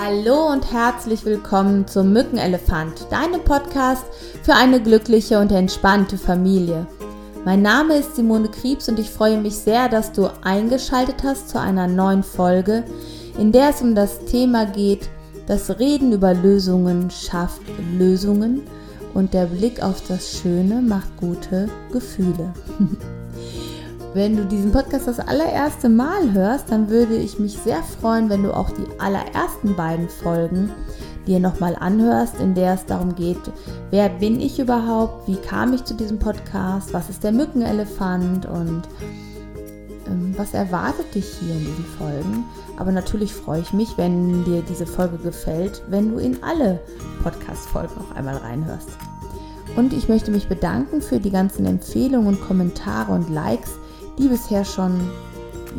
Hallo und herzlich willkommen zum Mückenelefant, deinem Podcast für eine glückliche und entspannte Familie. Mein Name ist Simone Kriebs und ich freue mich sehr, dass du eingeschaltet hast zu einer neuen Folge, in der es um das Thema geht, das Reden über Lösungen schafft Lösungen und der Blick auf das Schöne macht gute Gefühle. Wenn du diesen Podcast das allererste Mal hörst, dann würde ich mich sehr freuen, wenn du auch die allerersten beiden Folgen dir nochmal anhörst, in der es darum geht, wer bin ich überhaupt, wie kam ich zu diesem Podcast, was ist der Mückenelefant und ähm, was erwartet dich hier in diesen Folgen. Aber natürlich freue ich mich, wenn dir diese Folge gefällt, wenn du in alle Podcast-Folgen noch einmal reinhörst. Und ich möchte mich bedanken für die ganzen Empfehlungen Kommentare und Likes, die bisher schon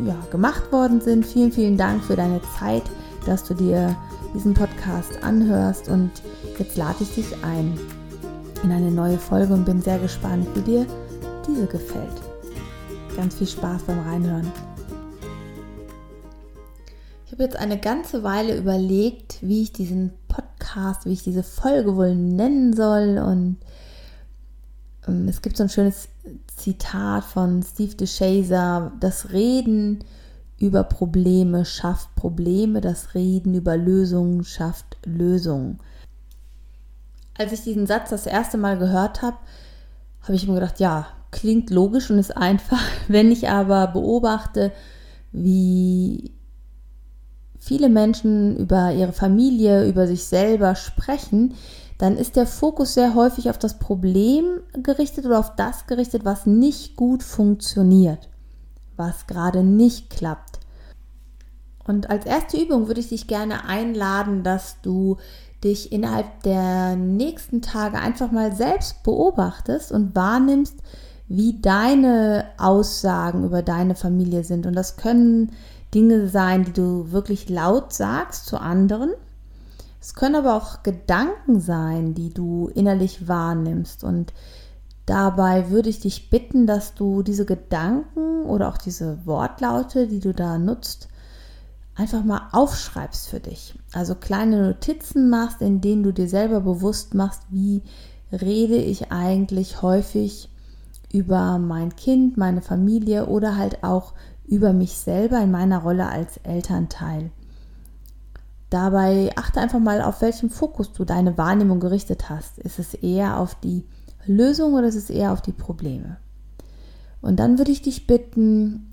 ja, gemacht worden sind. Vielen, vielen Dank für deine Zeit, dass du dir diesen Podcast anhörst und jetzt lade ich dich ein in eine neue Folge und bin sehr gespannt, wie dir diese gefällt. Ganz viel Spaß beim Reinhören. Ich habe jetzt eine ganze Weile überlegt, wie ich diesen Podcast, wie ich diese Folge wohl nennen soll und es gibt so ein schönes Zitat von Steve DeShazer, das Reden über Probleme schafft Probleme, das Reden über Lösungen schafft Lösungen. Als ich diesen Satz das erste Mal gehört habe, habe ich mir gedacht, ja, klingt logisch und ist einfach. Wenn ich aber beobachte, wie viele Menschen über ihre Familie, über sich selber sprechen, dann ist der Fokus sehr häufig auf das Problem gerichtet oder auf das gerichtet, was nicht gut funktioniert, was gerade nicht klappt. Und als erste Übung würde ich dich gerne einladen, dass du dich innerhalb der nächsten Tage einfach mal selbst beobachtest und wahrnimmst, wie deine Aussagen über deine Familie sind. Und das können Dinge sein, die du wirklich laut sagst zu anderen es können aber auch Gedanken sein, die du innerlich wahrnimmst. Und dabei würde ich dich bitten, dass du diese Gedanken oder auch diese Wortlaute, die du da nutzt, einfach mal aufschreibst für dich. Also kleine Notizen machst, in denen du dir selber bewusst machst, wie rede ich eigentlich häufig über mein Kind, meine Familie oder halt auch über mich selber in meiner Rolle als Elternteil. Dabei achte einfach mal, auf welchen Fokus du deine Wahrnehmung gerichtet hast. Ist es eher auf die Lösung oder ist es eher auf die Probleme? Und dann würde ich dich bitten,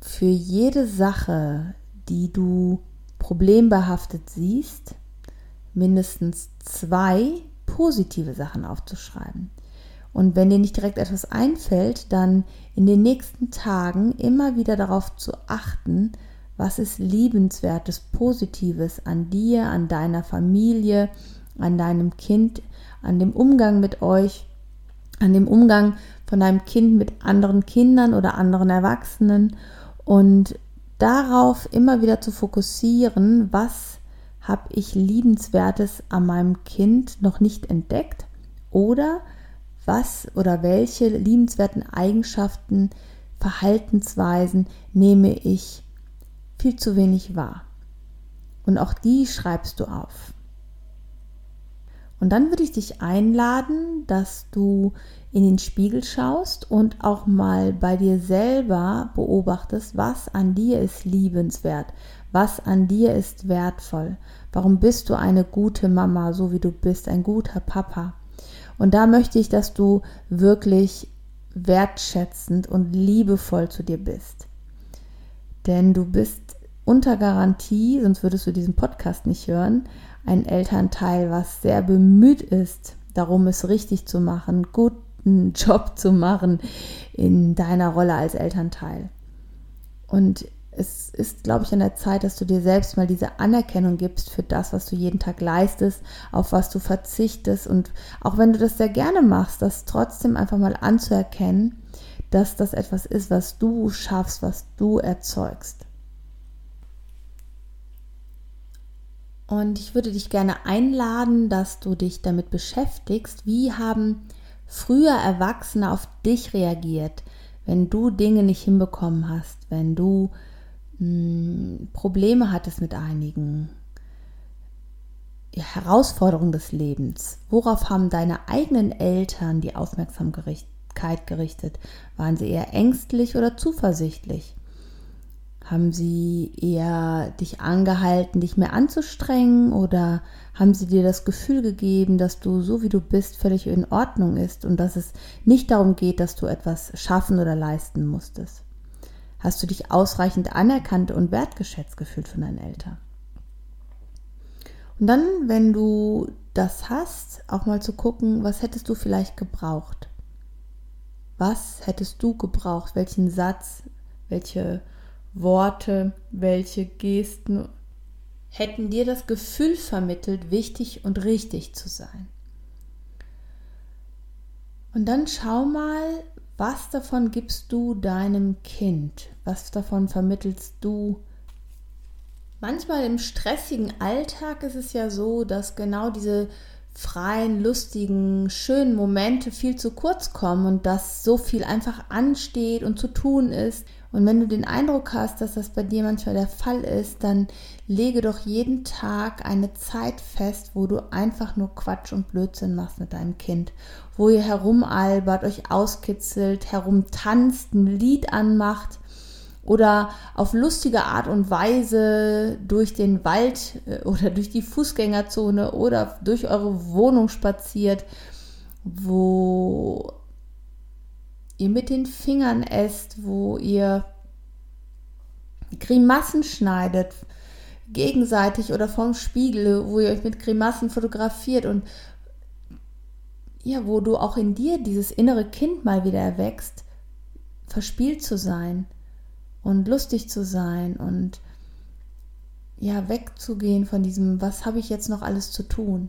für jede Sache, die du problembehaftet siehst, mindestens zwei positive Sachen aufzuschreiben. Und wenn dir nicht direkt etwas einfällt, dann in den nächsten Tagen immer wieder darauf zu achten, was ist liebenswertes, positives an dir, an deiner Familie, an deinem Kind, an dem Umgang mit euch, an dem Umgang von deinem Kind mit anderen Kindern oder anderen Erwachsenen? Und darauf immer wieder zu fokussieren, was habe ich liebenswertes an meinem Kind noch nicht entdeckt? Oder was oder welche liebenswerten Eigenschaften, Verhaltensweisen nehme ich viel zu wenig wahr. Und auch die schreibst du auf. Und dann würde ich dich einladen, dass du in den Spiegel schaust und auch mal bei dir selber beobachtest, was an dir ist liebenswert, was an dir ist wertvoll. Warum bist du eine gute Mama, so wie du bist, ein guter Papa? Und da möchte ich, dass du wirklich wertschätzend und liebevoll zu dir bist. Denn du bist unter Garantie, sonst würdest du diesen Podcast nicht hören, ein Elternteil, was sehr bemüht ist, darum es richtig zu machen, guten Job zu machen in deiner Rolle als Elternteil. Und es ist, glaube ich, an der Zeit, dass du dir selbst mal diese Anerkennung gibst für das, was du jeden Tag leistest, auf was du verzichtest und auch wenn du das sehr gerne machst, das trotzdem einfach mal anzuerkennen, dass das etwas ist, was du schaffst, was du erzeugst. Und ich würde dich gerne einladen, dass du dich damit beschäftigst, wie haben früher Erwachsene auf dich reagiert, wenn du Dinge nicht hinbekommen hast, wenn du mh, hm, Probleme hattest mit einigen, Herausforderungen des Lebens? Worauf haben deine eigenen Eltern die Aufmerksamkeit gerichtet? Waren sie eher ängstlich oder zuversichtlich? Haben sie eher dich angehalten, dich mehr anzustrengen oder haben sie dir das Gefühl gegeben, dass du so wie du bist völlig in Ordnung ist und dass es nicht darum geht, dass du etwas schaffen oder leisten musstest? Hast du dich ausreichend anerkannt und wertgeschätzt gefühlt von deinen Eltern? Und dann, wenn du das hast, auch mal zu gucken, was hättest du vielleicht gebraucht? Was hättest du gebraucht? Welchen Satz, welche Worte, welche Gesten hätten dir das Gefühl vermittelt, wichtig und richtig zu sein? Und dann schau mal, was davon gibst du deinem Kind? Was davon vermittelst du Manchmal im stressigen Alltag ist es ja so, dass genau diese freien, lustigen, schönen Momente viel zu kurz kommen und dass so viel einfach ansteht und zu tun ist. Und wenn du den Eindruck hast, dass das bei dir manchmal der Fall ist, dann lege doch jeden Tag eine Zeit fest, wo du einfach nur Quatsch und Blödsinn machst mit deinem Kind, wo ihr herumalbert, euch auskitzelt, herumtanzt, ein Lied anmacht oder auf lustige Art und Weise durch den Wald äh, oder durch die Fußgängerzone oder durch eure Wohnung spaziert, wo ihr mit den Fingern esst, wo ihr Grimassen schneidet, gegenseitig oder vorm Spiegel, wo ihr euch mit Grimassen fotografiert und ja, wo du auch in dir dieses innere Kind mal wieder erwächst, verspielt zu sein und lustig zu sein und ja, wegzugehen von diesem, was habe ich jetzt noch alles zu tun?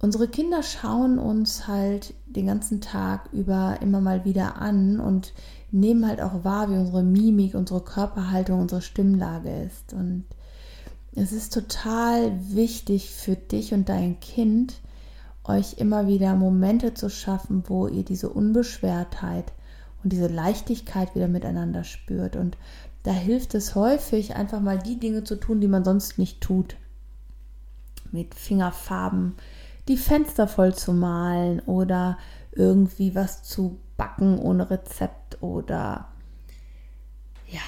Unsere Kinder schauen uns halt den ganzen Tag über immer mal wieder an und nehmen halt auch wahr, wie unsere Mimik, unsere Körperhaltung, unsere Stimmlage ist. Und es ist total wichtig für dich und dein Kind, euch immer wieder Momente zu schaffen, wo ihr diese Unbeschwertheit und diese Leichtigkeit wieder miteinander spürt. Und da hilft es häufig, einfach mal die Dinge zu tun, die man sonst nicht tut. Mit Fingerfarben die Fenster voll zu malen oder irgendwie was zu backen ohne Rezept oder ja,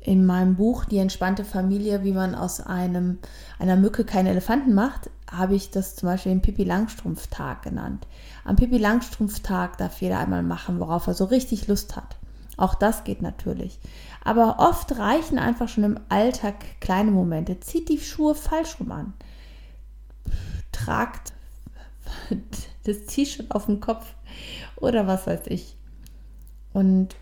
in meinem Buch Die entspannte Familie, wie man aus einem, einer Mücke keinen Elefanten macht, habe ich das zum Beispiel den Pippi Langstrumpf-Tag genannt. Am Pippi Langstrumpf-Tag darf jeder einmal machen, worauf er so richtig Lust hat. Auch das geht natürlich. Aber oft reichen einfach schon im Alltag kleine Momente. Zieht die Schuhe falsch rum an. Tragt das T-Shirt auf dem Kopf oder was weiß ich. Und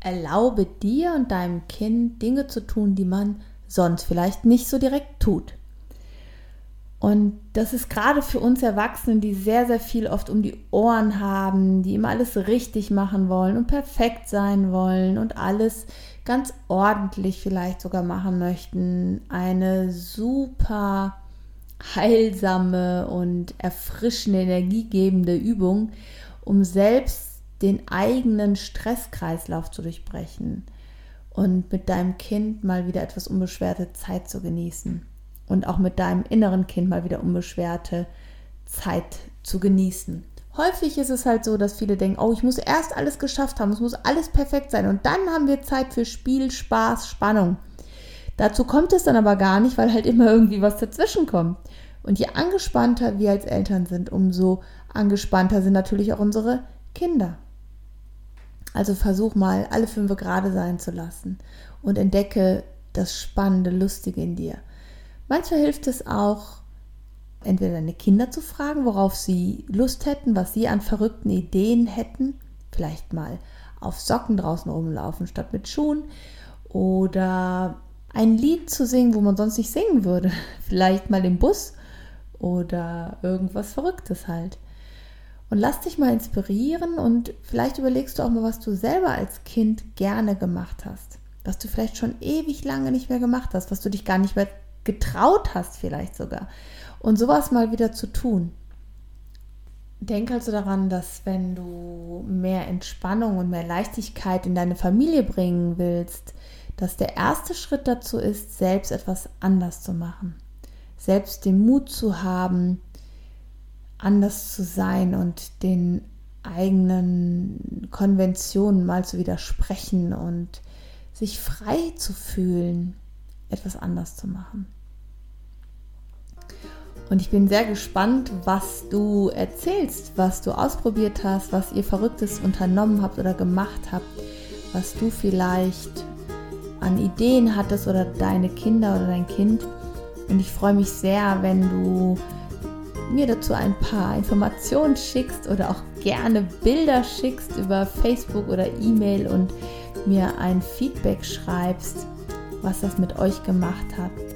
erlaube dir und deinem Kind Dinge zu tun, die man sonst vielleicht nicht so direkt tut. Und das ist gerade für uns Erwachsenen, die sehr, sehr viel oft um die Ohren haben, die immer alles richtig machen wollen und perfekt sein wollen und alles ganz ordentlich vielleicht sogar machen möchten, eine super heilsame und erfrischende, energiegebende Übung, um selbst den eigenen Stresskreislauf zu durchbrechen und mit deinem Kind mal wieder etwas unbeschwerte Zeit zu genießen und auch mit deinem inneren Kind mal wieder unbeschwerte Zeit zu genießen. Häufig ist es halt so, dass viele denken, oh, ich muss erst alles geschafft haben, es muss alles perfekt sein und dann haben wir Zeit für Spiel, Spaß, Spannung. Dazu kommt es dann aber gar nicht, weil halt immer irgendwie was dazwischen kommt. Und je angespannter wir als Eltern sind, umso angespannter sind natürlich auch unsere Kinder. Also versuch mal, alle fünf gerade sein zu lassen und entdecke das Spannende, Lustige in dir. Manchmal hilft es auch, entweder deine Kinder zu fragen, worauf sie Lust hätten, was sie an verrückten Ideen hätten. Vielleicht mal auf Socken draußen rumlaufen statt mit Schuhen. Oder ein Lied zu singen, wo man sonst nicht singen würde. Vielleicht mal im Bus oder irgendwas Verrücktes halt. Und lass dich mal inspirieren und vielleicht überlegst du auch mal, was du selber als Kind gerne gemacht hast. Was du vielleicht schon ewig lange nicht mehr gemacht hast, was du dich gar nicht mehr getraut hast vielleicht sogar. Und sowas mal wieder zu tun. Denk also daran, dass wenn du mehr Entspannung und mehr Leichtigkeit in deine Familie bringen willst, dass der erste Schritt dazu ist, selbst etwas anders zu machen. selbst den Mut zu haben, anders zu sein und den eigenen Konventionen mal zu widersprechen und sich frei zu fühlen, etwas anders zu machen. Und ich bin sehr gespannt, was du erzählst, was du ausprobiert hast, was ihr Verrücktes unternommen habt oder gemacht habt, was du vielleicht an Ideen hattest oder deine Kinder oder dein Kind. Und ich freue mich sehr, wenn du mir dazu ein paar Informationen schickst oder auch gerne Bilder schickst über Facebook oder E-Mail und mir ein Feedback schreibst, was das mit euch gemacht hat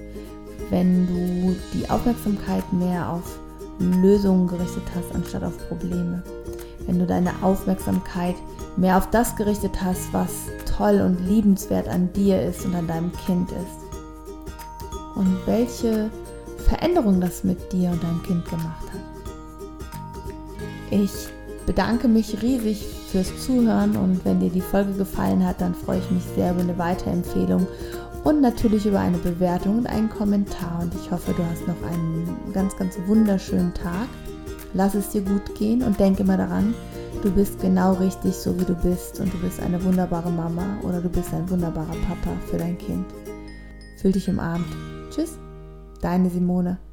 wenn du die Aufmerksamkeit mehr auf Lösungen gerichtet hast, anstatt auf Probleme. Wenn du deine Aufmerksamkeit mehr auf das gerichtet hast, was toll und liebenswert an dir ist und an deinem Kind ist. Und welche Veränderung das mit dir und deinem Kind gemacht hat. Ich bedanke mich riesig fürs Zuhören und wenn dir die Folge gefallen hat, dann freue ich mich sehr über eine Weiterempfehlung und natürlich über eine Bewertung und einen Kommentar. Und ich hoffe, du hast noch einen ganz, ganz wunderschönen Tag. Lass es dir gut gehen und denk immer daran, du bist genau richtig, so wie du bist. Und du bist eine wunderbare Mama oder du bist ein wunderbarer Papa für dein Kind. Fühl dich umarmt. Tschüss, deine Simone.